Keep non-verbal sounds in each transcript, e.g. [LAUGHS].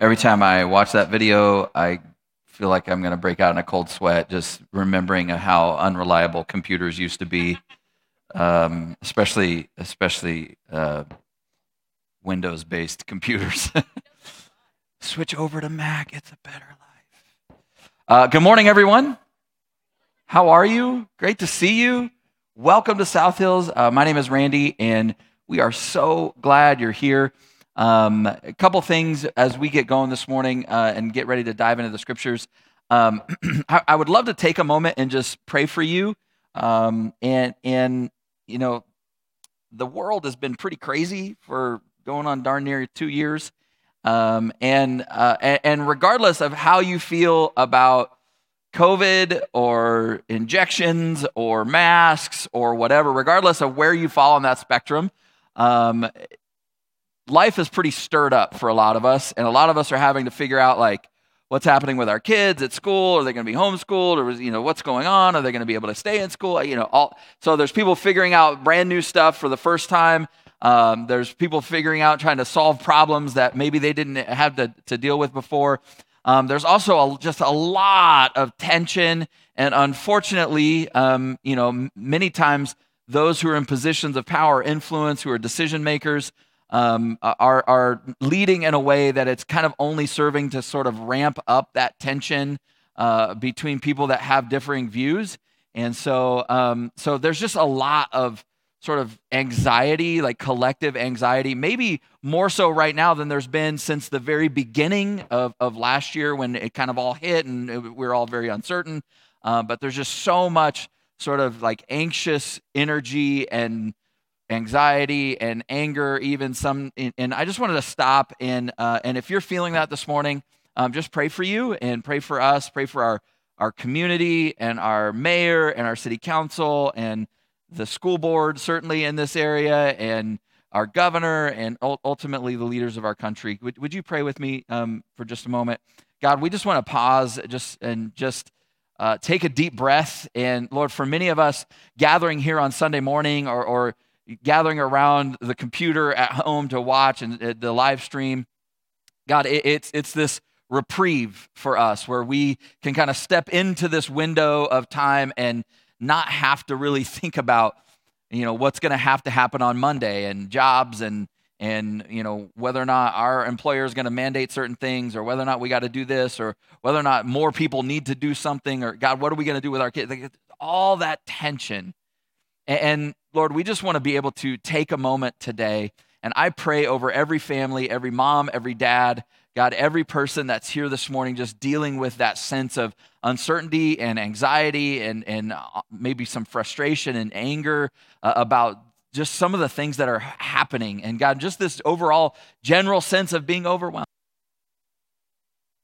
every time I watch that video, I feel like I'm going to break out in a cold sweat just remembering how unreliable computers used to be, um, especially especially uh, Windows-based computers. [LAUGHS] Switch over to Mac; it's a better life. Uh, good morning, everyone. How are you? Great to see you. Welcome to South Hills. Uh, my name is Randy, and we are so glad you're here. Um, a couple things as we get going this morning uh, and get ready to dive into the scriptures. Um, [CLEARS THROAT] I, I, would love to take a moment and just pray for you. Um, and and you know, the world has been pretty crazy for going on darn near two years. Um, and, uh, and regardless of how you feel about COVID or injections or masks or whatever, regardless of where you fall on that spectrum, um, life is pretty stirred up for a lot of us, and a lot of us are having to figure out like what's happening with our kids at school. Are they going to be homeschooled, or you know what's going on? Are they going to be able to stay in school? You know, all so there's people figuring out brand new stuff for the first time. Um, there's people figuring out trying to solve problems that maybe they didn't have to, to deal with before. Um, there's also a, just a lot of tension, and unfortunately, um, you know, many times those who are in positions of power, influence, who are decision makers, um, are, are leading in a way that it's kind of only serving to sort of ramp up that tension uh, between people that have differing views. And so, um, so there's just a lot of sort of anxiety, like collective anxiety, maybe more so right now than there's been since the very beginning of, of last year when it kind of all hit and it, we we're all very uncertain. Uh, but there's just so much sort of like anxious energy and anxiety and anger, even some. And I just wanted to stop and uh, and if you're feeling that this morning, um, just pray for you and pray for us, pray for our our community and our mayor and our city council and the school board, certainly in this area, and our governor and ultimately the leaders of our country. Would, would you pray with me um, for just a moment? God, we just want to pause just and just uh, take a deep breath. And Lord, for many of us gathering here on Sunday morning or, or gathering around the computer at home to watch and uh, the live stream. God, it, it's, it's this reprieve for us where we can kind of step into this window of time and not have to really [LAUGHS] think about, you know, what's going to have to happen on Monday and jobs and and you know whether or not our employer is going to mandate certain things or whether or not we got to do this or whether or not more people need to do something or god what are we going to do with our kids all that tension and Lord, we just want to be able to take a moment today. And I pray over every family, every mom, every dad, God, every person that's here this morning, just dealing with that sense of uncertainty and anxiety and, and uh, maybe some frustration and anger uh, about just some of the things that are happening. And God, just this overall general sense of being overwhelmed.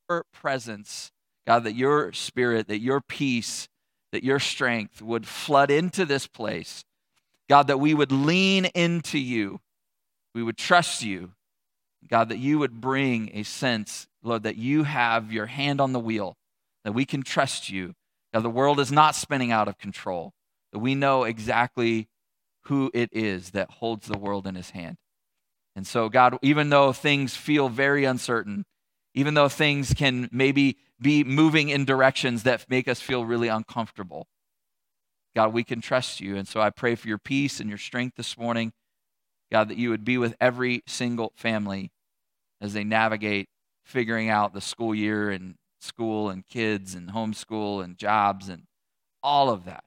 Your presence, God, that your spirit, that your peace, that your strength would flood into this place God, that we would lean into you, we would trust you. God, that you would bring a sense, Lord, that you have your hand on the wheel, that we can trust you. God, the world is not spinning out of control, that we know exactly who it is that holds the world in his hand. And so, God, even though things feel very uncertain, even though things can maybe be moving in directions that make us feel really uncomfortable, God, we can trust you. And so I pray for your peace and your strength this morning. God, that you would be with every single family as they navigate figuring out the school year and school and kids and homeschool and jobs and all of that.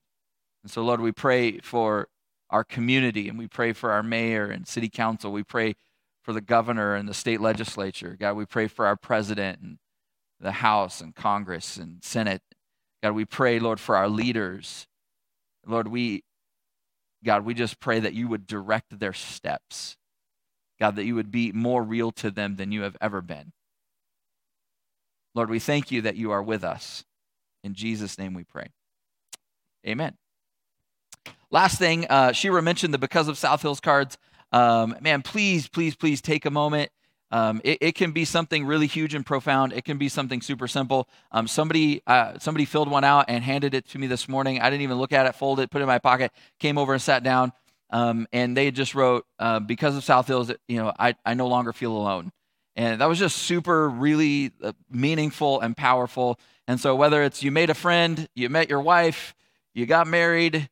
And so, Lord, we pray for our community and we pray for our mayor and city council. We pray for the governor and the state legislature. God, we pray for our president and the House and Congress and Senate. God, we pray, Lord, for our leaders Lord, we, God, we just pray that you would direct their steps. God, that you would be more real to them than you have ever been. Lord, we thank you that you are with us. In Jesus' name we pray. Amen. Last thing, uh, Shira mentioned the Because of South Hills cards. Um, man, please, please, please take a moment um, it, it, can be something really huge and profound. It can be something super simple. Um, somebody uh, somebody filled one out and handed it to me this morning. I didn't even look at it, folded it, put it in my pocket, came over and sat down. Um, and they just wrote, uh, because of South Hills, you know, I, I no longer feel alone. And that was just super, really uh, meaningful and powerful. And so, whether it's you made a friend, you met your wife, you got married,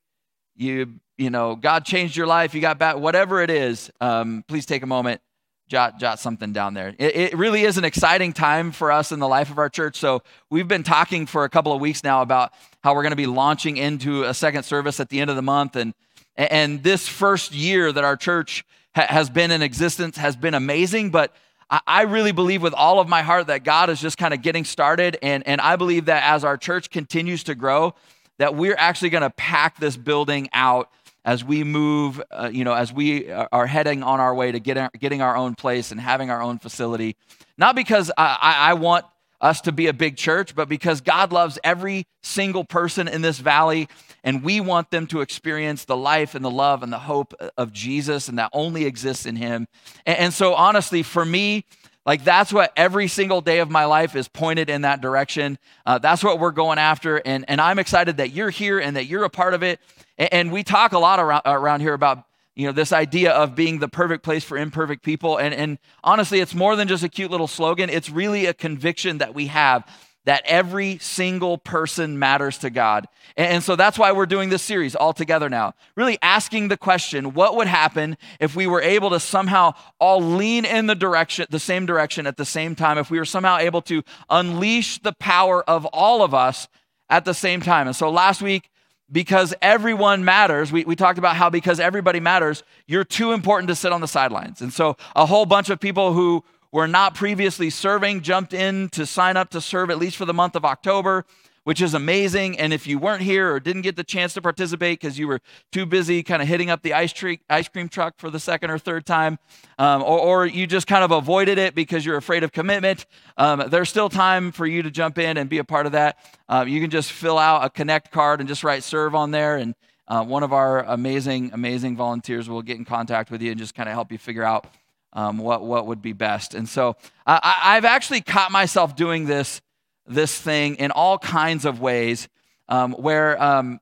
you, you know, God changed your life, you got back, whatever it is, um, please take a moment, jot, jot something down there. It, it really is an exciting time for us in the life of our church. So, we've been talking for a couple of weeks now about how we're going to be launching into a second service at the end of the month. And, and this first year that our church ha- has been in existence has been amazing, but I really believe with all of my heart that God is just kind of getting started. And, and I believe that as our church continues to grow, that we're actually going to pack this building out as we move, uh, you know, as we are heading on our way to getting, getting our own place and having our own facility. Not because I, I want us to be a big church, but because God loves every single person in this valley, and we want them to experience the life and the love and the hope of Jesus, and that only exists in Him. And, and so, honestly, for me, like that's what every single day of my life is pointed in that direction. Uh, that's what we're going after, and and I'm excited that you're here and that you're a part of it. And, and we talk a lot around around here about you know this idea of being the perfect place for imperfect people and and honestly it's more than just a cute little slogan it's really a conviction that we have that every single person matters to god and, so that's why we're doing this series all together now really asking the question what would happen if we were able to somehow all lean in the direction the same direction at the same time if we were somehow able to unleash the power of all of us at the same time and so last week because everyone matters, we, we talked about how because everybody matters, you're too important to sit on the sidelines. And so a whole bunch of people who were not previously serving jumped in to sign up to serve at least for the month of October which is amazing. And if you weren't here or didn't get the chance to participate because you were too busy kind of hitting up the ice, tree, ice cream truck for the second or third time, um, or, or, you just kind of avoided it because you're afraid of commitment, um, there's still time for you to jump in and be a part of that. Uh, you can just fill out a connect card and just write serve on there. And uh, one of our amazing, amazing volunteers will get in contact with you and just kind of help you figure out um, what, what would be best. And so I, I've actually caught myself doing this this thing in all kinds of ways um, where um,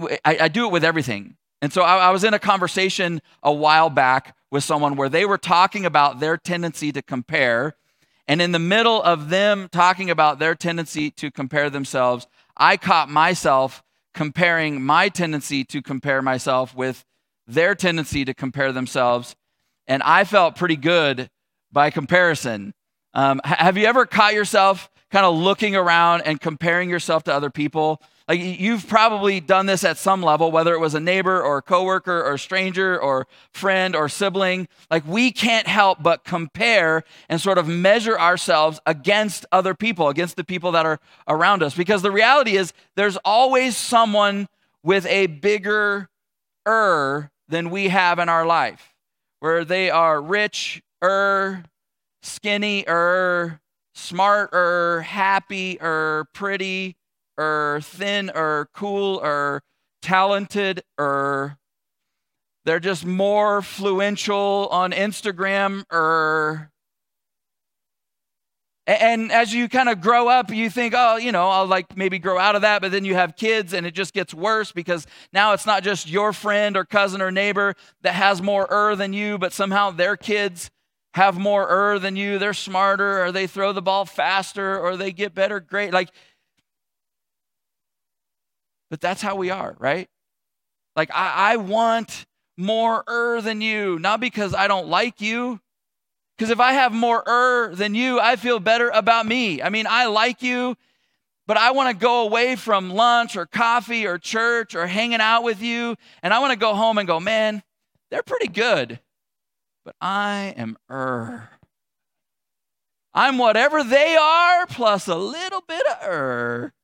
I, I, do it with everything. And so I, I was in a conversation a while back with someone where they were talking about their tendency to compare. And in the middle of them talking about their tendency to compare themselves, I caught myself comparing my tendency to compare myself with their tendency to compare themselves. And I felt pretty good by comparison. Um, have you ever caught yourself kind of looking around and comparing yourself to other people. Like you've probably done this at some level, whether it was a neighbor or a coworker or a stranger or friend or sibling. Like we can't help but compare and sort of measure ourselves against other people, against the people that are around us. Because the reality is there's always someone with a bigger er than we have in our life, where they are rich er, skinny er, smarter, thin prettier, cool cooler, talented-er. They're just more fluential on Instagram er. And as you kind of grow up, you think, oh, you know, I'll like maybe grow out of that. But then you have kids and it just gets worse because now it's not just your friend or cousin or neighbor that has more er than you, but somehow their kids have more er than you, they're smarter, or they throw the ball faster, or they get better grade. Like, but that's how we are, right? Like, I, I want more er than you, not because I don't like you. Because if I have more er than you, I feel better about me. I mean, I like you, but I want to go away from lunch or coffee or church or hanging out with you, and I want to go home and go, man, they're pretty good but I am er. I'm whatever they are plus a little bit of er.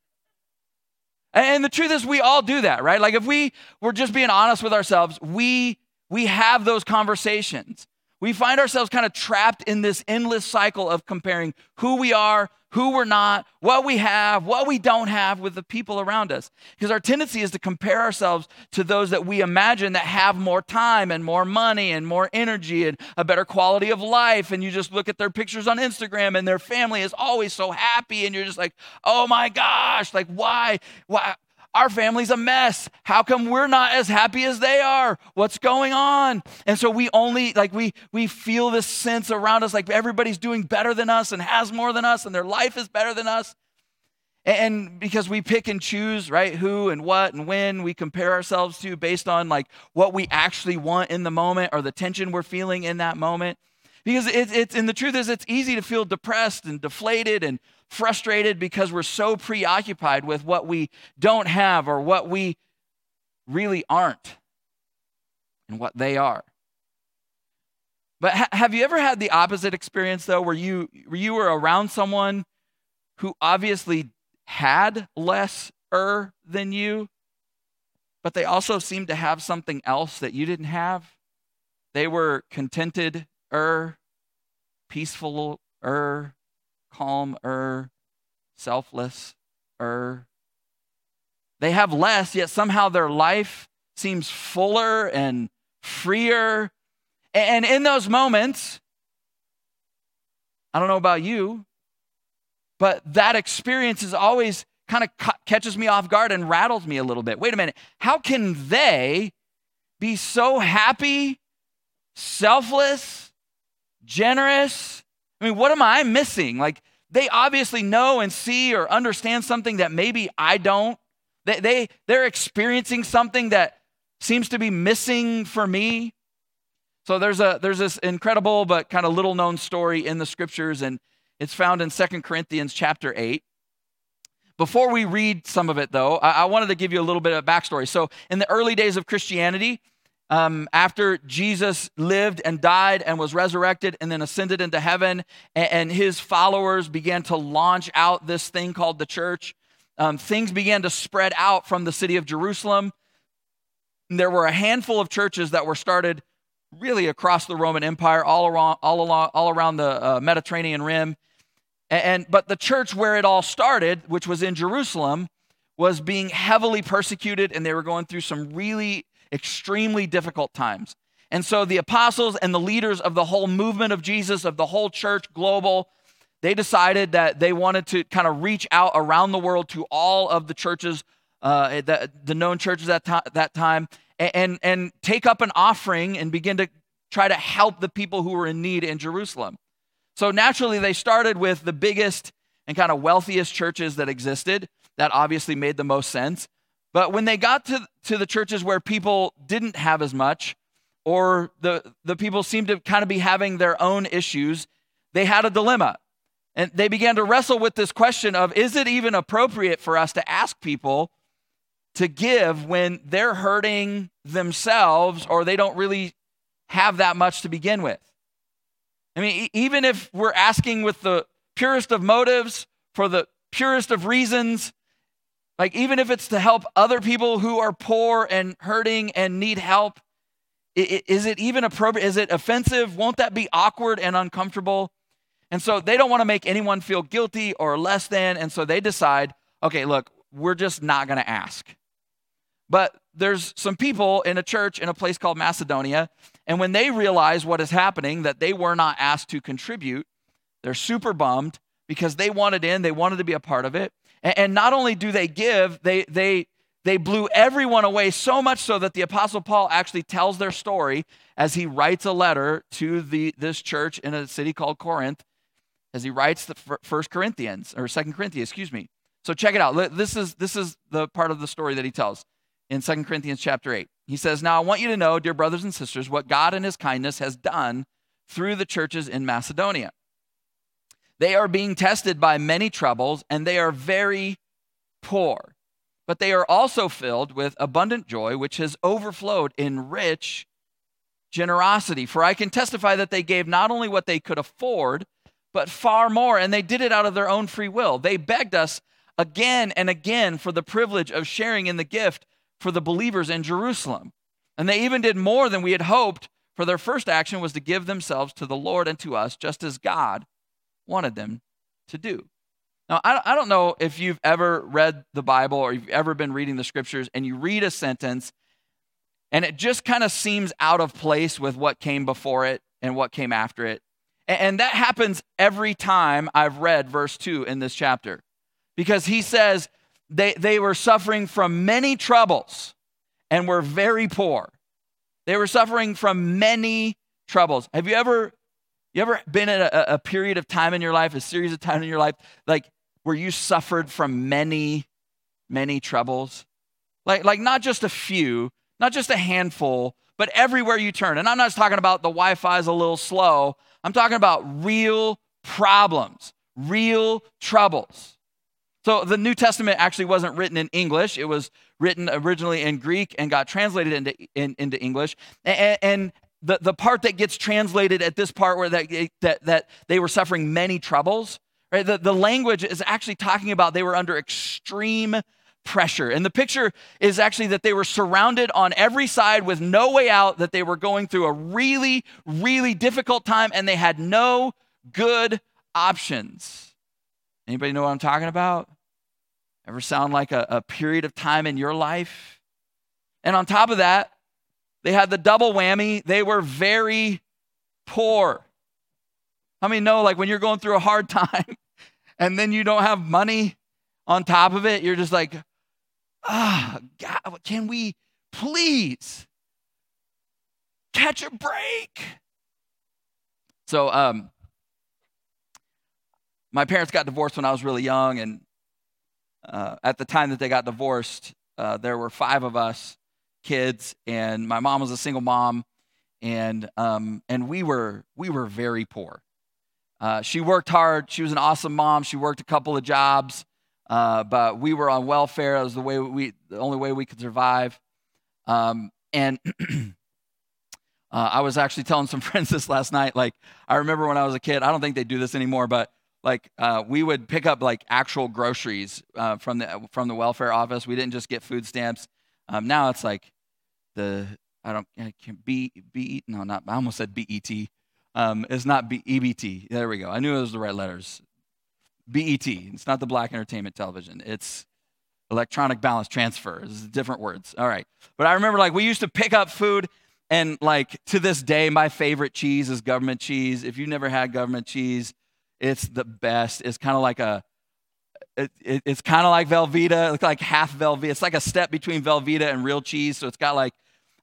And the truth is, we all do that, right? Like if we were just being honest with ourselves, we we have those conversations. We find ourselves kind of trapped in this endless cycle of comparing who we are who we're not, what we have, what we don't have with the people around us. Because our tendency is to compare ourselves to those that we imagine that have more time and more money and more energy and a better quality of life. And you just look at their pictures on Instagram and their family is always so happy. And you're just like, oh my gosh, like, why? Why? Our family's a mess. How come we're not as happy as they are? What's going on? And so we only like we we feel this sense around us like everybody's doing better than us and has more than us and their life is better than us. And because we pick and choose, right, who and what and when we compare ourselves to based on like what we actually want in the moment or the tension we're feeling in that moment. Because it's, it's and the truth is, it's easy to feel depressed and deflated and frustrated because we're so preoccupied with what we don't have or what we really aren't and what they are. But ha- have you ever had the opposite experience though, where you where you were around someone who obviously had less er than you, but they also seemed to have something else that you didn't have. They were contented er, peaceful er, calm er, selfless er. They have less, yet somehow their life seems fuller and freer. And in those moments, I don't know about you, but that experience is always kind of ca- catches me off guard and rattles me a little bit. Wait a minute. How can they be so happy, selfless, generous? I mean, what am I missing? Like, they obviously know and see or understand something that maybe I don't. They, they, they're experiencing something that seems to be missing for me. So there's a there's this incredible but kind of little known story in the scriptures, and it's found in Second Corinthians chapter 8. Before we read some of it, though, I, I wanted to give you a little bit of backstory. So, in the early days of Christianity, um, after Jesus lived and died and was resurrected and then ascended into heaven, and, and his followers began to launch out this thing called the church, um, things began to spread out from the city of Jerusalem. There were a handful of churches that were started really across the Roman Empire, all around, all along, all around the uh, Mediterranean rim. And, and but the church where it all started, which was in Jerusalem, was being heavily persecuted, and they were going through some really extremely difficult times. And so the apostles and the leaders of the whole movement of Jesus, of the whole church global, they decided that they wanted to kind of reach out around the world to all of the churches, uh, the, the known churches at to- that time, and, and take up an offering and begin to try to help the people who were in need in Jerusalem. So naturally, they started with the biggest and kind of wealthiest churches that existed. That obviously made the most sense. But when they got to, to the churches where people didn't have as much, or the, the people seemed to kind of be having their own issues, they had a dilemma. And they began to wrestle with this question of is it even appropriate for us to ask people to give when they're hurting themselves or they don't really have that much to begin with. I mean, even if we're asking with the purest of motives, for the purest of reasons, like even if it's to help other people who are poor and hurting and need help, is it even appropriate? Is it offensive? Won't that be awkward and uncomfortable? And so they don't want to make anyone feel guilty or less than. And so they decide, okay, look, we're just not going to ask. But there's some people in a church in a place called Macedonia, and when they realize what is happening, that they were not asked to contribute, they're super bummed because they wanted in, they wanted to be a part of it. And, not only do they give, they they they blew everyone away so much so that the apostle Paul actually tells their story as he writes a letter to the this church in a city called Corinth as he writes the first Corinthians or second Corinthians, excuse me. So check it out. This is this is the part of the story that he tells in 2 Corinthians chapter 8. He says, Now I want you to know, dear brothers and sisters, what God in his kindness has done through the churches in Macedonia. They are being tested by many troubles, and they are very poor. But they are also filled with abundant joy, which has overflowed in rich generosity. For I can testify that they gave not only what they could afford, but far more, and they did it out of their own free will. They begged us again and again for the privilege of sharing in the gift for the believers in Jerusalem. And they even did more than we had hoped, for their first action was to give themselves to the Lord and to us, just as God wanted them to do. Now, I don't know if you've ever read the Bible or you've ever been reading the scriptures and you read a sentence and it just kind of seems out of place with what came before it and what came after it. And that happens every time I've read verse 2 in this chapter because he says, they, they were suffering from many troubles and were very poor. They were suffering from many troubles. Have you ever you ever been in a, a period of time in your life, a series of time in your life, like where you suffered from many, many troubles? Like, like not just a few, not just a handful, but everywhere you turn. And I'm not just talking about the Wi Fi is a little slow, I'm talking about real problems, real troubles. So the New Testament actually wasn't written in English. It was written originally in Greek and got translated into, in, into English. And, and, the, the part that gets translated at this part where that, that, that they were suffering many troubles, right? The, the language is actually talking about they were under extreme pressure. And the picture is actually that they were surrounded on every side with no way out, that they were going through a really, really difficult time and they had no good options. Anybody know what I'm talking about? Ever sound like a, a period of time in your life? And on top of that, they had the double whammy. They were very poor. How many know, like, when you're going through a hard [LAUGHS] time and then you don't have money on top of it, you're just like, ah, oh, God, can we please catch a break? So, um, my parents got divorced when I was really young, and uh, at the time that they got divorced, uh, there were five of us kids, and my mom was a single mom, and um, and we were we were very poor. Uh, she worked hard. She was an awesome mom. She worked a couple of jobs. Uh, but we were on welfare. That was the way we, the only way we could survive. Um, and [CLEARS THROAT] uh, I was actually telling some [LAUGHS] friends this last night. Like, I remember when I was a kid. I don't think they do this anymore, but like uh, we would pick up like actual groceries uh, from the from the welfare office. We didn't just get food stamps. Um, now it's like the I don't I can't B B no not I almost said BET. Um, it's not B E B T. There we go. I knew it was the right letters. BET. It's not the Black Entertainment Television. It's electronic balance transfer. It's different words. All right. But I remember like we used to pick up food and like to this day, my favorite cheese is government cheese. If you've never had government cheese, it's the best. It's kind of like a, it, it, it's kind of like Velveeta, it's like half Velveeta. It's like a step between Velveeta and real cheese. So it's got like,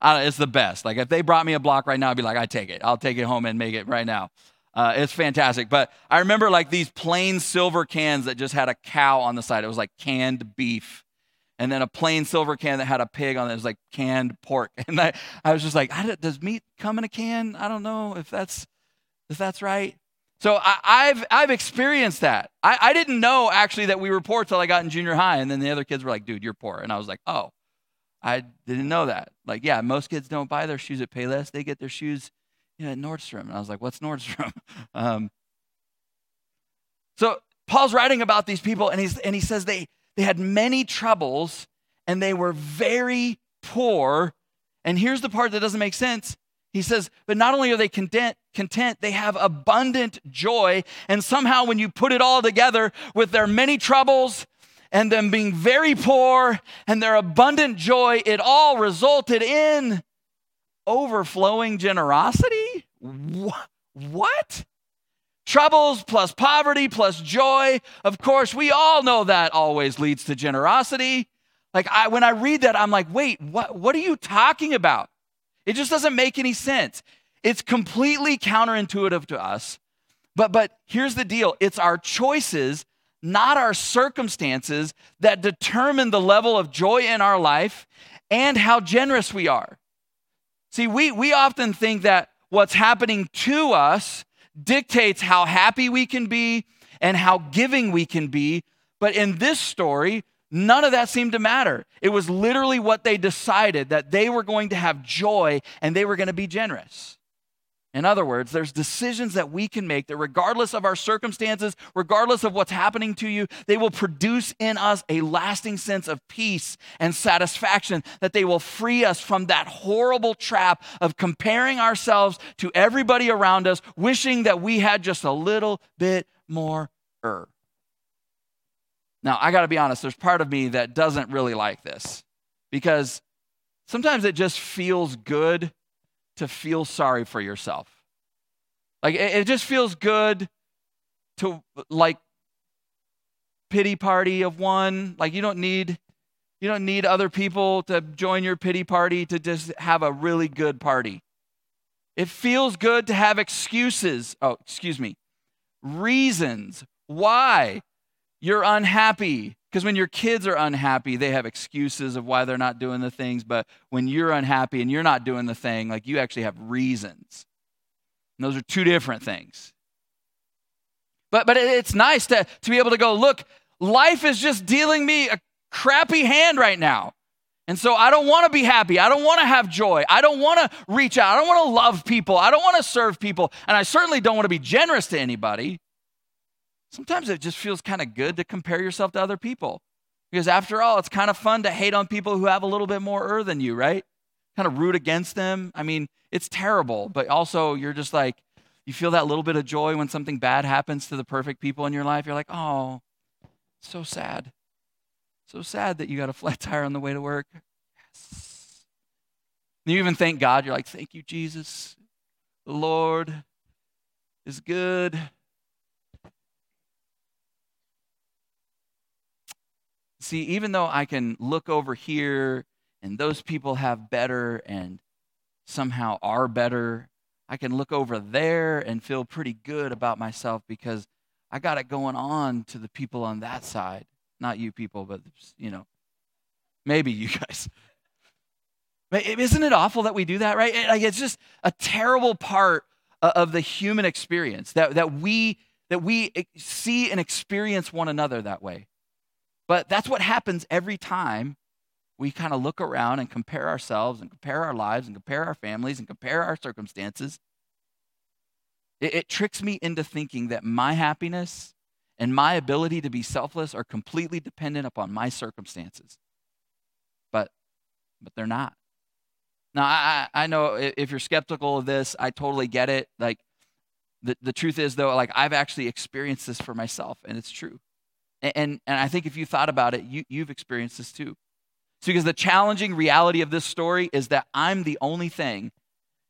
it's the best. Like if they brought me a block right now, I'd be like, I take it. I'll take it home and make it right now. Uh, it's fantastic. But I remember like these plain silver cans that just had a cow on the side. It was like canned beef. And then a plain silver can that had a pig on it. It was like canned pork. [LAUGHS] And I, I was just like, does meat come in a can? I don't know if that's if that's right. So I, have I've experienced that. I, I didn't know actually that we were poor till I got in junior high. And then the other kids were like, dude, you're poor. And I was like, oh, I didn't know that. Like, yeah, most kids don't buy their shoes at Payless. They get their shoes you know, at Nordstrom. And I was like, what's Nordstrom? [LAUGHS] Um, so Paul's writing about these people, and, he's, and he says they, they had many troubles and they were very poor. And here's the part that doesn't make sense. He says, but not only are they content, content, they have abundant joy. And somehow, when you put it all together with their many troubles and them being very poor and their abundant joy, it all resulted in overflowing generosity? What? Troubles plus poverty plus joy. Of course, we all know that always leads to generosity. Like I, when I read that, I'm like, wait, what, what are you talking about? It just doesn't make any sense. It's completely counterintuitive to us. But, but here's the deal it's our choices, not our circumstances, that determine the level of joy in our life and how generous we are. See, we, we often think that what's happening to us dictates how happy we can be and how giving we can be. But in this story, none of that seemed to matter. It was literally what they decided that they were going to have joy and they were going to be generous. In other words, there's decisions that we can make that, regardless of our circumstances, regardless of what's happening to you, they will produce in us a lasting sense of peace and satisfaction, that they will free us from that horrible trap of comparing ourselves to everybody around us, wishing that we had just a little bit more er. Now, I got to be honest, there's part of me that doesn't really like this because sometimes it just feels good to feel sorry for yourself. Like it, it just feels good to like pity party of one. Like you don't need you don't need other people to join your pity party to just have a really good party. It feels good to have excuses. Oh, excuse me. Reasons why you're unhappy. Because when your kids are unhappy, they have excuses of why they're not doing the things. But when you're unhappy and you're not doing the thing, like you actually have reasons. And those are two different things. But, but it's nice to, to be able to go, look, life is just dealing me a crappy hand right now. And so I don't want to be happy. I don't want to have joy. I don't want to reach out. I don't want to love people. I don't want to serve people. And I certainly don't want to be generous to anybody. Sometimes it just feels kind of good to compare yourself to other people. Because after all, it's kind of fun to hate on people who have a little bit more er than you, right? Kind of root against them. I mean, it's terrible, but also you're just like, you feel that little bit of joy when something bad happens to the perfect people in your life. You're like, oh, so sad. So sad that you got a flat [LAUGHS] tire on the way to work. Yes. You even thank God. You're like, thank you, Jesus. The Lord is good. See, even though I can look over here and those people have better and somehow are better, I can look over there and feel pretty good about myself because I got it going on to the people on that side. Not you people, but, you know, maybe you [LAUGHS] guys. Isn't it awful that we do that, right? It's just a terrible part of the human experience that, that we that we see and experience one another that way. But that's what happens every time we kind of look around and compare ourselves and compare our lives and compare our families and compare our circumstances. It, it tricks me into thinking that my happiness and my ability to be selfless are completely dependent upon my circumstances. But, but they're not. Now, I, I know if you're skeptical of this, I totally get it. Like, the, the truth is, though, like, I've actually experienced this for myself, and it's true. And, and, I think if you thought about it, you, you've experienced this too. So, because the challenging reality of this story is that I'm the only thing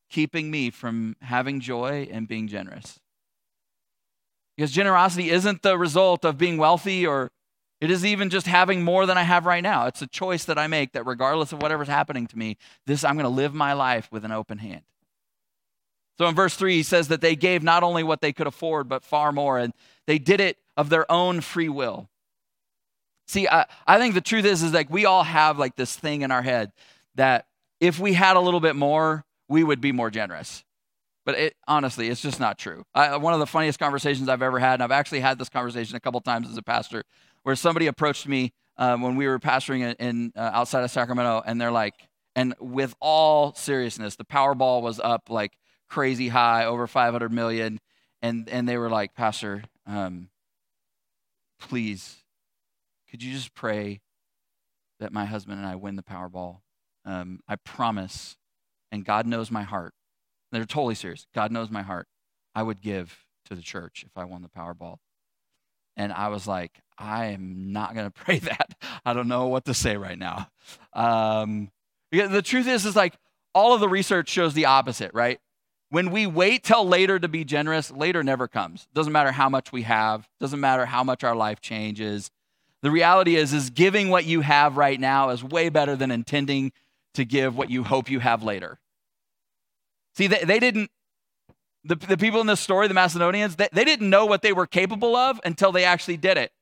keeping me from having joy and being generous. Because generosity isn't the result of being wealthy or it is even just having more than I have right now. It's a choice that I make that regardless of whatever's happening to me, this I'm going to live my life with an open hand. So in verse 3 he says that they gave not only what they could afford but far more and they did it of their own free will. See, I, I think the truth is is like we all have like this thing in our head that if we had a little bit more, we would be more generous. But it, honestly, it's just not true. I, one of the funniest conversations I've ever had, and I've actually had this conversation a couple times as a pastor, where somebody approached me um, when we were pastoring in, in uh, outside of Sacramento, and they're like, and with all seriousness, the Powerball was up like crazy high, over 500 million, and and they were like, Pastor, um, please, could you just pray that my husband and I win the Powerball? Um, I promise, and God knows my heart they're totally serious. God knows my heart. I would give to the church if I won the Powerball. And I was like, I am not going [LAUGHS] to pray that. I don't know what to say right now. Um, the truth is, is like all of the research shows the opposite, right? When we wait till later to be generous, later never comes. Doesn't matter how much we have. Doesn't matter how much our life changes. The reality is, is giving what you have right now is way better than intending to give what you hope you have later. See, they, they didn't, the, the people in this story, the Macedonians, they, they didn't know what they were capable of until they actually did it.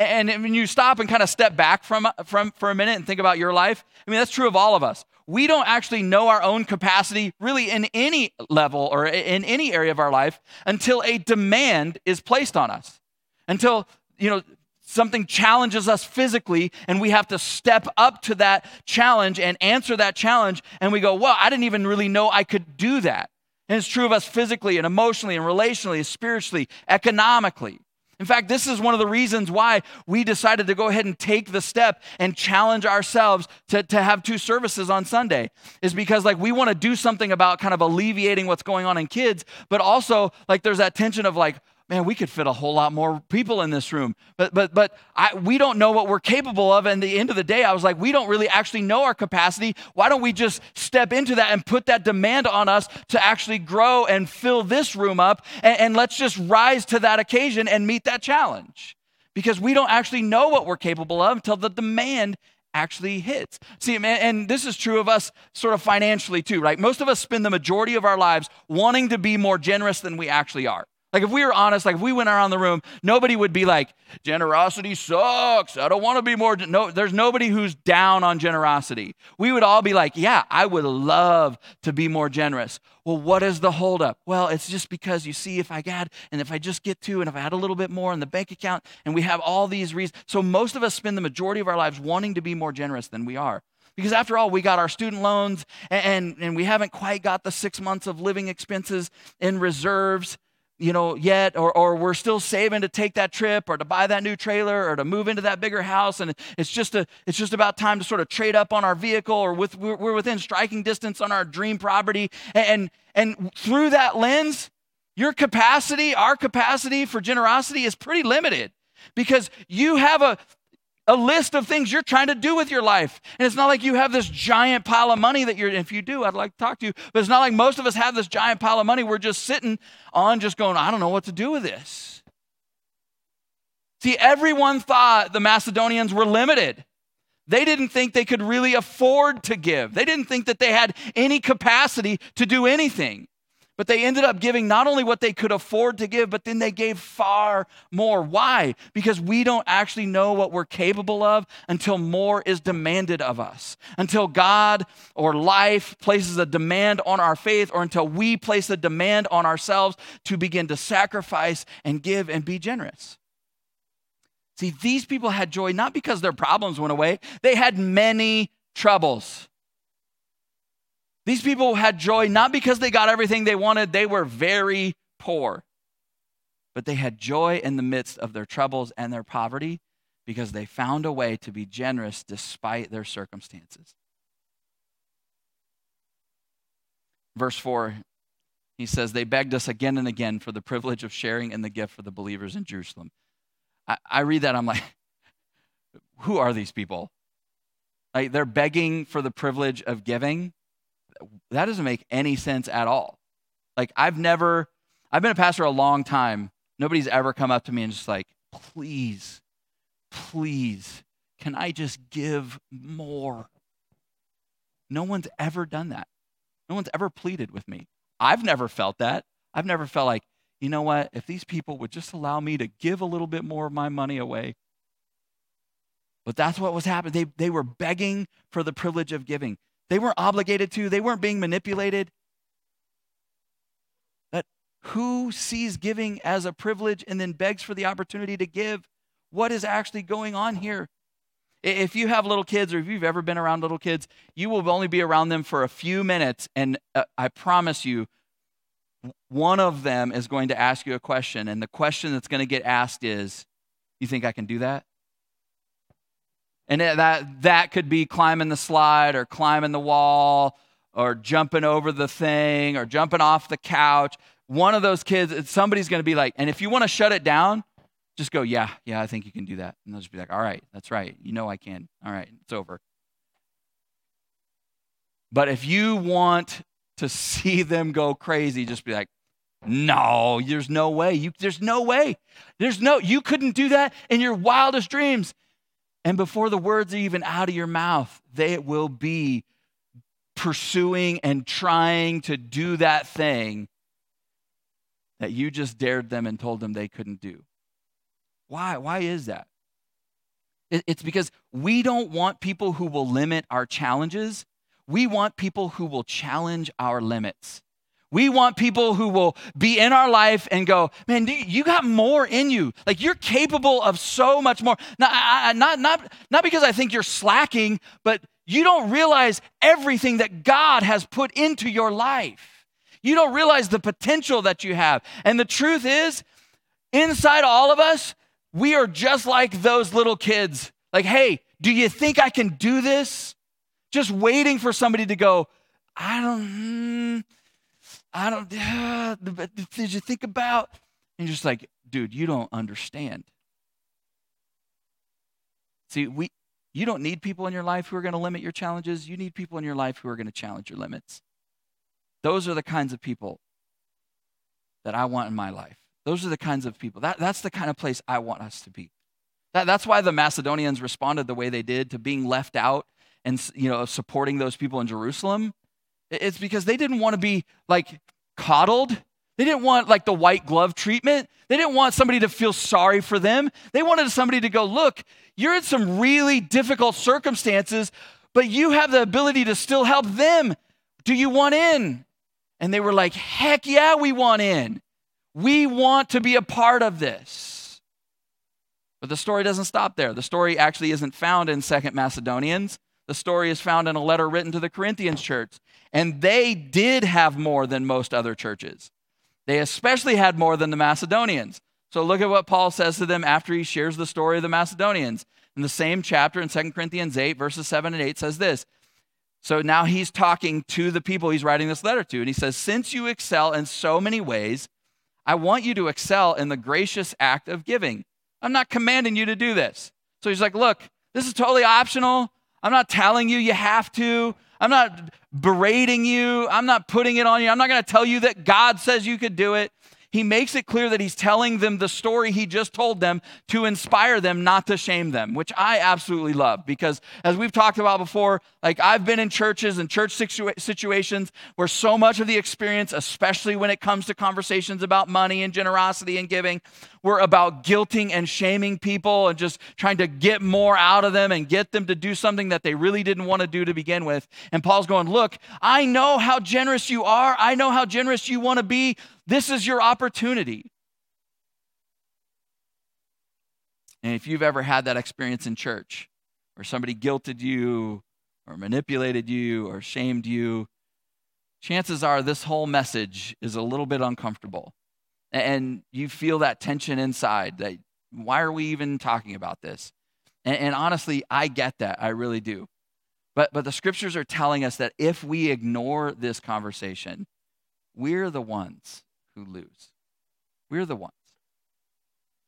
And when you stop and kind of step back from, from for a minute and think about your life, I mean, that's true of all of us. We don't actually know our own capacity really in any level or in any area of our life until a demand is placed on us. Until, you know, something challenges us physically and we have to step up to that challenge and answer that challenge and we go well i didn't even really know i could do that and it's true of us physically and emotionally and relationally spiritually economically in fact this is one of the reasons why we decided to go ahead and take the step and challenge ourselves to, to have two services on sunday. Is because like we want to do something about kind of alleviating what's going on in kids but also like there's that tension of like man, we could fit a whole lot more people in this room. But but but I, we don't know what we're capable of. And the end of the day, I was like, we don't really actually know our capacity. Why don't we just step into that and put that demand on us to actually grow and fill this room up? And, and let's just rise to that occasion and meet that challenge. because we don't actually know what we're capable of until the demand actually hits. See, and this is true of us sort of financially too, right? Most of us spend the majority of our lives wanting to be more generous than we actually are. Like if we were honest, like if we went around the room, nobody would be like, generosity sucks. I don't want to be more. No, there's nobody who's down on generosity. We would all be like, yeah, I would love to be more generous. Well, what is the holdup? Well, it's just because you see, if I got, and if I just get to, and if I had a little bit more in the bank account, and we have all these reasons. So most of us spend the majority of our lives wanting to be more generous than we are. Because after all, we got our student loans and, and, and we haven't quite got the six months of living expenses in reserves you know, yet, or, or we're still saving to take that trip or to buy that new trailer or to move into that bigger house. And it's just, a, it's just about time to sort of trade up on our vehicle or with, we're within striking distance on our dream property. And, and through that lens, your capacity, our capacity for generosity is pretty limited because you have a a list of things you're trying to do with your life. And it's not like you have this giant pile of money that you're, if you do, I'd like to talk to you, but it's not like most of us have this giant pile of money we're just sitting on, just going, I don't know what to do with this. See, everyone thought the Macedonians were limited. They didn't think they could really afford to give. They didn't think that they had any capacity to do anything. But they ended up giving not only what they could afford to give, but then they gave far more. Why? Because we don't actually know what we're capable of until more is demanded of us. Until God or life places a demand on our faith, or until we place a demand on ourselves to begin to sacrifice and give and be generous. See, these people had joy not because their problems went away, they had many troubles. These people had joy not because they got everything they wanted, they were very poor. But they had joy in the midst of their troubles and their poverty because they found a way to be generous despite their circumstances. Verse 4, he says, They begged us again and again for the privilege of sharing in the gift for the believers in Jerusalem. I, I read that, I'm like, [LAUGHS] who are these people? Like, they're begging for the privilege of giving that doesn't make any sense at all. Like, I've never, I've been a pastor a long time. Nobody's ever come up to me and just like, please, please, can I just give more? No one's ever done that. No one's ever pleaded with me. I've never felt that. I've never felt like, you know what, if these people would just allow me to give a little bit more of my money away. But that's what was happening. They, they were begging for the privilege of giving. They weren't obligated to, they weren't being manipulated. That who sees giving as a privilege and then begs for the opportunity to give? What is actually going on here? If you have little kids or if you've ever been around little kids, you will only be around them for a few minutes. And uh, I promise you, one of them is going to ask you a question. And the question that's going to get asked is, You think I can do that? And that, that could be climbing the slide or climbing the wall or jumping over the thing or jumping off the couch. One of those kids, somebody's going to be like, and if you want to shut it down, just go, yeah, yeah, I think you can do that. And they'll just be like, all right, that's right. You know I can. All right, it's over. But if you want to see them go crazy, just be like, no, there's no way. You, there's no way. There's no, you couldn't do that in your wildest dreams. And before the words are even out of your mouth, they will be pursuing and trying to do that thing that you just dared them and told them they couldn't do. Why? Why is that? It's because we don't want people who will limit our challenges. We want people who will challenge our limits. We want people who will be in our life and go, man, you got more in you. Like you're capable of so much more. Not, not, not, not because I think you're slacking, but you don't realize everything that God has put into your life. You don't realize the potential that you have. And the truth is, inside all of us, we are just like those little kids. Like, hey, do you think I can do this? Just waiting for somebody to go, I don't. Hmm, I don't, [SIGHS] uh, did you think about? And you're just like, dude, you don't understand. See, we, you don't need people in your life who are going to limit your challenges. You need people in your life who are going to challenge your limits. Those are the kinds of people that I want in my life. Those are the kinds of people. That, that's the kind of place I want us to be. That, that's why the Macedonians responded the way they did to being left out and you know supporting those people in Jerusalem. It's because they didn't want to be like coddled. They didn't want like the white glove treatment. They didn't want somebody to feel sorry for them. They wanted somebody to go, look, you're in some really difficult circumstances, but you have the ability to still help them. Do you want in? And they were like, heck yeah, we want in. We want to be a part of this. But the story doesn't stop there. The story actually isn't found in Second Macedonians. The story is found in a letter written to the Corinthians church. And they did have more than most other churches. They especially had more than the Macedonians. So look at what Paul says to them after he shares the story of the Macedonians. In the same chapter in 2 Corinthians 8, verses 7 and 8 says this. So now he's talking to the people he's writing this letter to. And he says, Since you excel in so many ways, I want you to excel in the gracious act of giving. I'm not commanding you to do this. So he's like, Look, this is totally optional. I'm not telling you you have to. I'm not berating you. I'm not putting it on you. I'm not going to tell you that God says you could do it he makes it clear that he's telling them the story he just told them to inspire them, not to shame them, which I absolutely love because, as we've talked about before, like I've been in churches and church situa- situations where so much of the experience, especially when it comes to conversations about money and generosity and giving, were about guilting and shaming people and just trying to get more out of them and get them to do something that they really didn't want to do to begin with. And Paul's going, Look, I know how generous you are. I know how generous you want to be. This is your opportunity. And if you've ever had that experience in church where somebody guilted you or manipulated you or shamed you, chances are this whole message is a little bit uncomfortable. And you feel that tension inside that why are we even talking about this? And, and, honestly, I get that. I really do. But, but the scriptures are telling us that if we ignore this conversation, we're the ones who lose. We're the ones.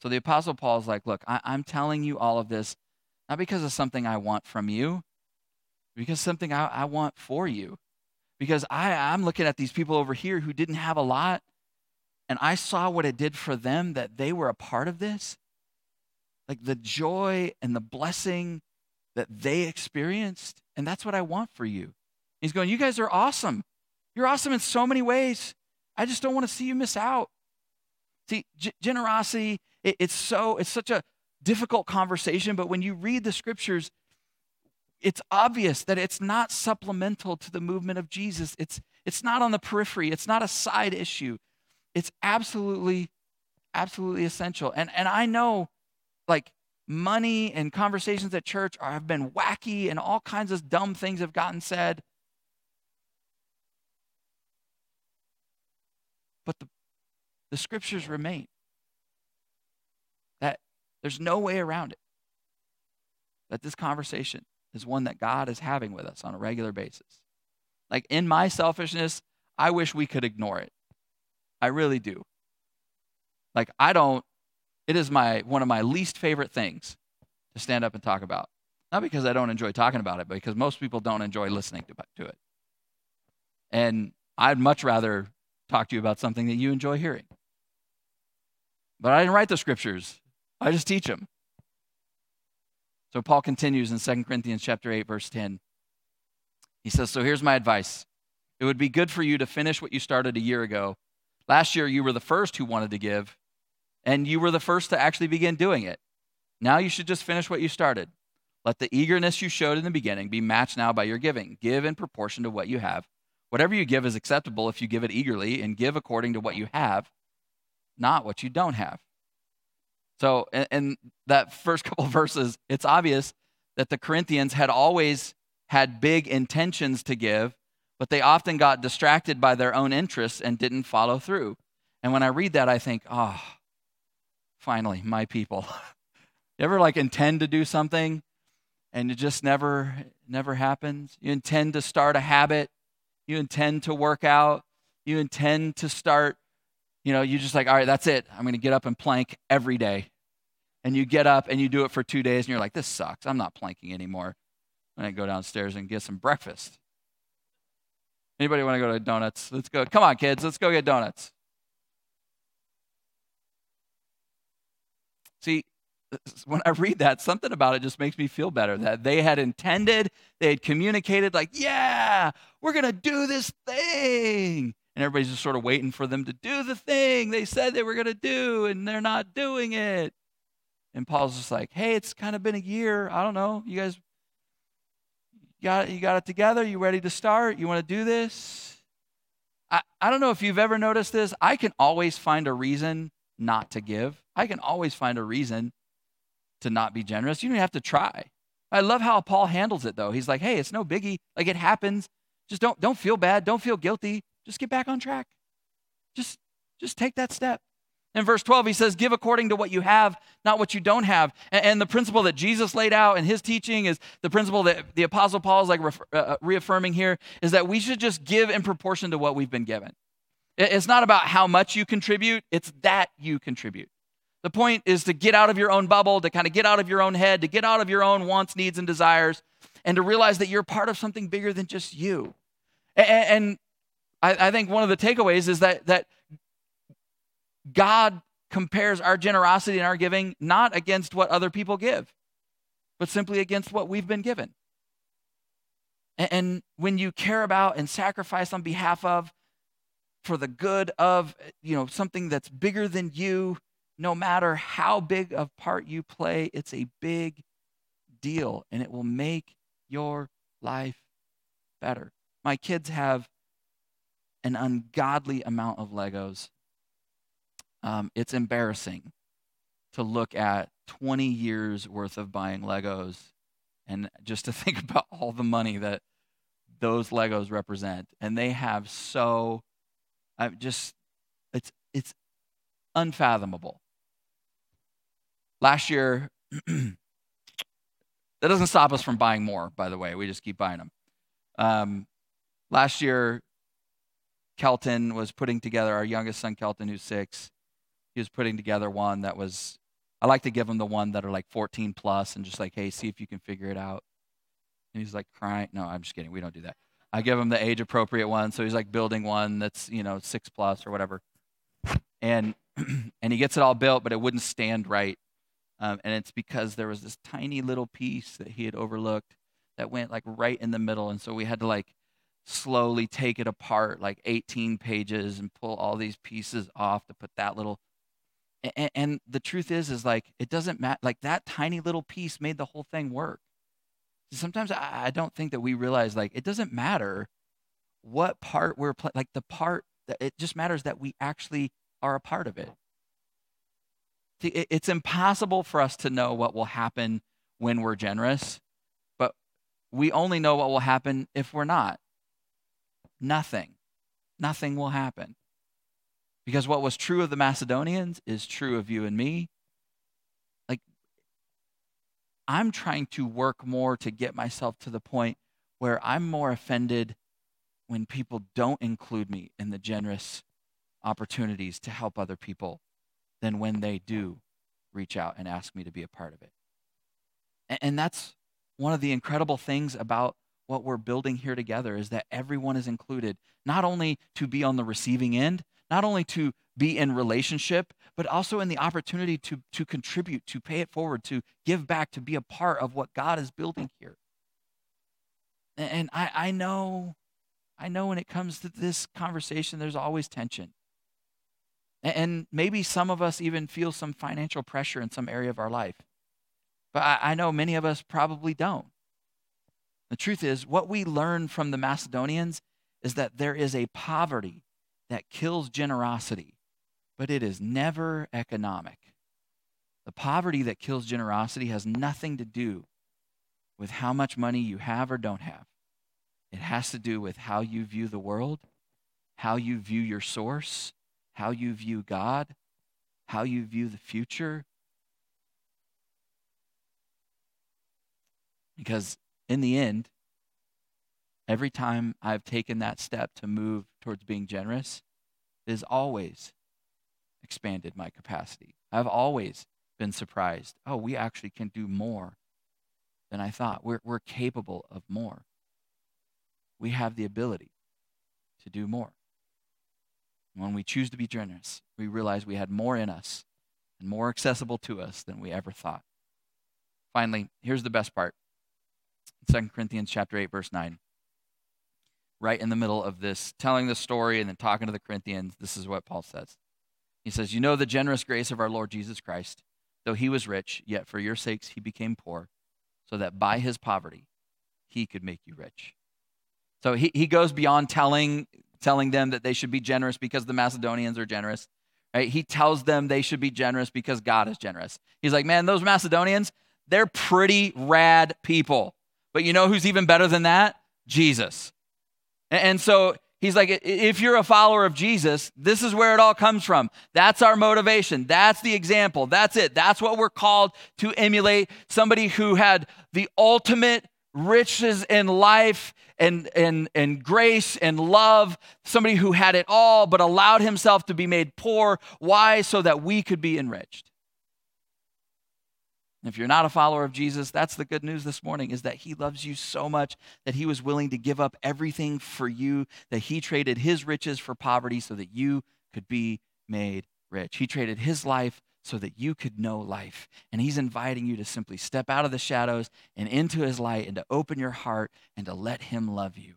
So the Apostle Paul is like, Look, I, am telling you all of this not because of something I want from you, because something I, I want for you. Because I, I'm looking at these people over here who didn't have a lot, and I saw what it did for them that they were a part of this. Like the joy and the blessing that they experienced. And that's what I want for you. He's going, You guys are awesome. You're awesome in so many ways. I just don't want to see you miss out. See, g- generosity, it, it's so, it's such a difficult conversation, but when you read the scriptures, it's obvious that it's not supplemental to the movement of Jesus. It's, it's not on the periphery, it's not a side issue. It's absolutely, absolutely essential. And, and I know, like, money and conversations at church are, have been wacky and all kinds of dumb things have gotten said. But the, the scriptures remain. That there's no way around it. That this conversation is one that God is having with us on a regular basis. Like in my selfishness, I wish we could ignore it. I really do. Like I don't it is my one of my least favorite things to stand up and talk about. Not because I don't enjoy talking about it, but because most people don't enjoy listening to, to it. And I'd much rather talk to you about something that you enjoy hearing. But I didn't write the scriptures. I just teach them. So Paul continues in 2 Corinthians chapter 8 verse 10. He says, "So here's my advice. It would be good for you to finish what you started a year ago. Last year you were the first who wanted to give, and you were the first to actually begin doing it. Now you should just finish what you started. Let the eagerness you showed in the beginning be matched now by your giving. Give in proportion to what you have, Whatever you give is acceptable if you give it eagerly and give according to what you have, not what you don't have. So, in, that first [LAUGHS] couple verses, it's obvious that the Corinthians had always had big intentions to give, but they often got distracted by their own interests and didn't follow through. And when I read that, I think, oh, finally, my people. [LAUGHS] you ever like intend to do something and it just never never happens? You intend to start a habit you intend to work out, you intend to start, you know, you just like, all right, that's it. I'm going to get up and plank every day. And you get up and you do it for two days and you're like, this sucks. I'm not planking anymore. And I go downstairs and get some breakfast. Anybody want to go to donuts? Let's go. Come on, kids. Let's go get donuts. See, [LAUGHS] when I read that, something about it just makes me feel better that they had intended, they had communicated, like, yeah, we're going to do this thing. And everybody's just sort of waiting for them to do the thing they said they were going to do, and they're not doing it. And Paul's just like, hey, it's kind of been a year. I don't know. You guys got you got it together? You ready to start? You want to do this? I, I don't know if you've ever noticed this. I can always find a reason not to give. I can always find a reason to not be generous. You don't have to try. I love how Paul handles it though. He's like, "Hey, it's no biggie. Like it happens. Just don't don't feel bad. Don't feel guilty. Just get back on track. Just just take that step." In verse 12, he says, Give according to what you have, not what you don't have. And, and the principle that Jesus laid out in his teaching is the principle that the Apostle Paul is like refer, uh, uh reaffirming here is that we should just give in proportion to what we've been given. It's not about how much you contribute, it's that you contribute. The point is to get out of your own bubble, to kind of get out of your own head, to get out of your own wants, needs, and desires, and to realize that you're part of something bigger than just you. And, and I, I think one of the takeaways is that, that God compares our generosity and our giving not against what other people give, but simply against what we've been given. And, when you care about and sacrifice on behalf of, for the good of, you know, something that's bigger than you, no matter how big of part you play, it's a big deal and it will make your life better. My kids have an ungodly amount of Legos um, it's embarrassing to look at 20 years worth of buying Legos and just to [LAUGHS] think about all the money that those Legos represent. And they have so, I just, it's, it's unfathomable. Last year, [CLEARS THROAT] that doesn't stop us from buying more, by the way. We just keep buying them. Um, last year, Kelton was putting together our youngest son, Kelton, who's six he was putting together one that was I like to give him the one that are like 14 plus and just like, hey, see if you can figure it out. And he's like crying. No, I'm just kidding. We don't do that. I give him the age appropriate one. So he's like building one that's, you know, six plus or whatever. And [CLEARS THROAT] and he gets it all built, but it wouldn't stand right. Um, and it's because there was this tiny little piece that he had overlooked that went like right in the middle. And so we had to like slowly take it apart, like 18 pages, and pull all these pieces off to put that little and, and the truth is, is like, it doesn't matter. Like that tiny little piece made the whole thing work. Sometimes I, I don't think that we realize, like, it doesn't matter what part we're playing, like the part that it just matters that we actually are a part of it. It. It's impossible for us to know what will happen when we're generous, but we only know what will happen if we're not. Nothing. Nothing will happen. Because what was true of the Macedonians is true of you and me. Like, I'm trying to work more to get myself to the point where I'm more offended when people don't include me in the generous opportunities to help other people than when they do reach out and ask me to be a part of it. And, that's one of the incredible things about what we're building here together is that everyone is included, not only to be on the receiving end, not only to be in relationship, but also in the opportunity to, to contribute, to pay it forward, to give back, to be a part of what God is building here. And I, I know, I know when it comes to this conversation, there's always tension. And maybe some of us even feel some financial pressure in some area of our life. But I, I know many of us probably don't. The truth is, what we learn from the Macedonians is that there is a poverty that kills generosity, but it is never economic. The poverty that kills generosity has nothing to do with how much money you have or don't have. It has to do with how you view the world, how you view your source, how you view God, how you view the future. Because in the end, Every time I've taken that step to move towards being generous, it has always expanded my capacity. I've always been surprised. Oh, we actually can do more than I thought. We're, we're capable of more. We have the ability to do more. When we choose to be generous, we realize we had more in us and more accessible to us than we ever thought. Finally, here's the best part. 2 Corinthians chapter 8 verse 9. Right in the middle of this telling the story and then talking to the Corinthians, this is what Paul says. He says, "You know the generous grace of our Lord Jesus Christ, though he was rich, yet for your sakes he became poor, so that by his poverty he could make you rich." So he, he goes beyond telling telling them that they should be generous because the Macedonians are generous. Right? He tells them they should be generous because God is generous. He's like, man, those Macedonians, they're pretty rad people. But you know who's even better than that? Jesus. And so he's like, if you're a follower of Jesus, this is where it all comes from. That's our motivation. That's the example. That's it. That's what we're called to emulate somebody who had the ultimate riches in life and, and, and grace and love, somebody who had it all but allowed himself to be made poor. Why? So that we could be enriched. If you're not a follower of Jesus, that's the good news this morning is that he loves you so much that he was willing to give up everything for you, that he traded his riches for poverty so that you could be made rich. He traded his life so that you could know life. And He's inviting you to simply step out of the shadows and into His light and to open your heart and to let Him love you.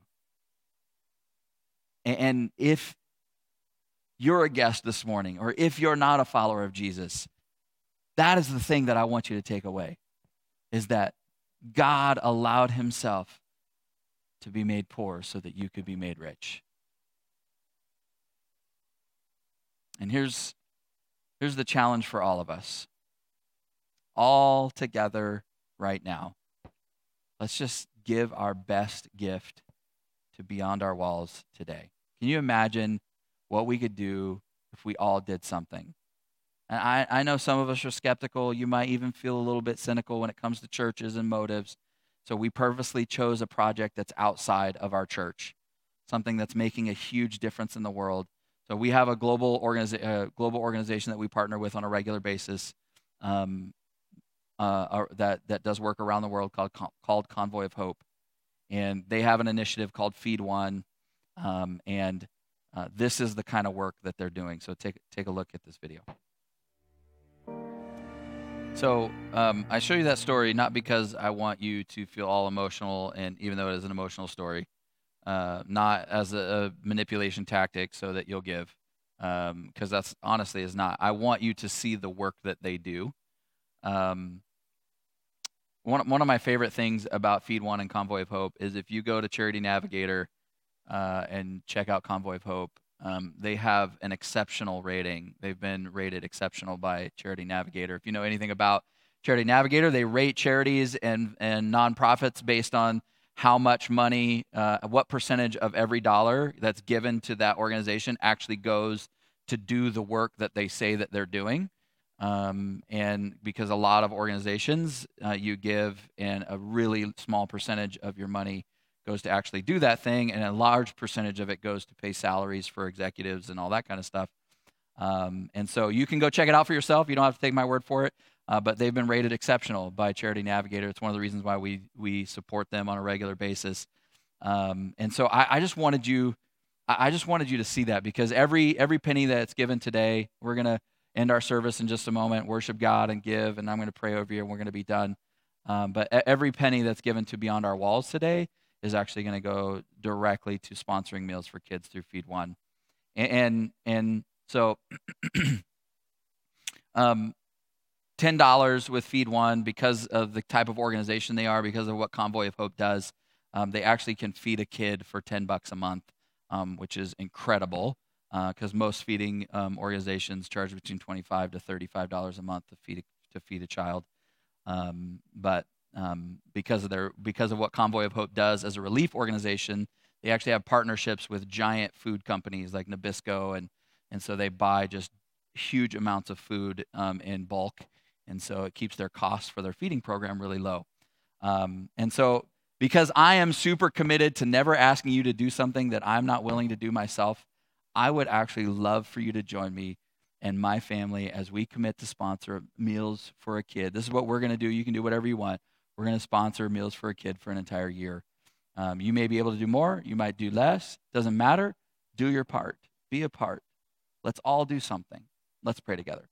And if you're a guest this morning, or if you're not a follower of Jesus, that is the thing that I want you to take away is that God allowed Himself to be made poor so that you could be made rich. And here's Here's the challenge for all of us all together right now. Let's just give our best gift to Beyond Our Walls today. Can you imagine what we could do if we all did something? And I, I know some of us are skeptical. You might even feel a little bit cynical when it comes to churches and motives. So we purposely chose a project that's outside of our church, something that's making a huge difference in the world. So we have a global, organiza- uh, global organization that we partner with on a regular basis um, uh, that, that does work around the world called, called Convoy of Hope. And they have an initiative called Feed One. Um, and uh, this is the kind of work that they're doing. So take, take a look at this video. So um, I show you that story not because I want you to feel all emotional, and even though it is an emotional story, uh, not as a, a, manipulation tactic so that you'll give, because um, that's honestly is not. I want you to see the work that they do. Um, one, one of my favorite things about Feed One and Convoy of Hope is if you go to Charity Navigator uh, and check out Convoy of Hope, um, they have an exceptional rating. They've been rated exceptional by Charity Navigator. If you know anything about Charity Navigator, they rate charities and, and nonprofits based on how much money, uh, what percentage of every dollar that's given to that organization actually goes to do the work that they say that they're doing. Um, and because a lot of organizations, uh, you give, and a really small percentage of your money goes to actually do that thing, and a large percentage of it goes to pay salaries for executives and all that kind of stuff. Um, and so you can go check it out for yourself. You don't have to take my word for it uh, but they've been rated exceptional by Charity Navigator. It's one of the reasons why we we support them on a regular basis. Um, and so I, I, just wanted you, I just wanted you to see that because every every penny that's given today, we're gonna end our service in just a moment, worship God and give, and I'm gonna pray over you, and we're gonna be done. Um, but every penny that's given to Beyond Our Walls today is actually going to go directly to sponsoring meals for kids through Feed One, and and, and so. [CLEARS THROAT] um, $10 with Feed One because of the type of organization they are, because of what Convoy of Hope does. Um, they actually can feed a kid for 10 bucks a month, um, which is incredible because uh, most feeding um, organizations charge between 25 to $35 a month to feed a, to feed a child. Um, but um, because of their because of what Convoy of Hope does as a relief organization, they actually have partnerships with giant food companies like Nabisco, and and so they buy just huge amounts of food um, in bulk and so it keeps their costs for their feeding program really low. Um, and so, because I am super committed to never asking you to do something that I'm not willing to do myself, I would actually love for you to join me and my family as we commit to sponsor meals for a kid. This is what we're going to do. You can do whatever you want. We're going to sponsor meals for a kid for an entire year. Um, you may be able to do more, you might do less. Doesn't matter. Do your part, be a part. Let's all do something. Let's pray together.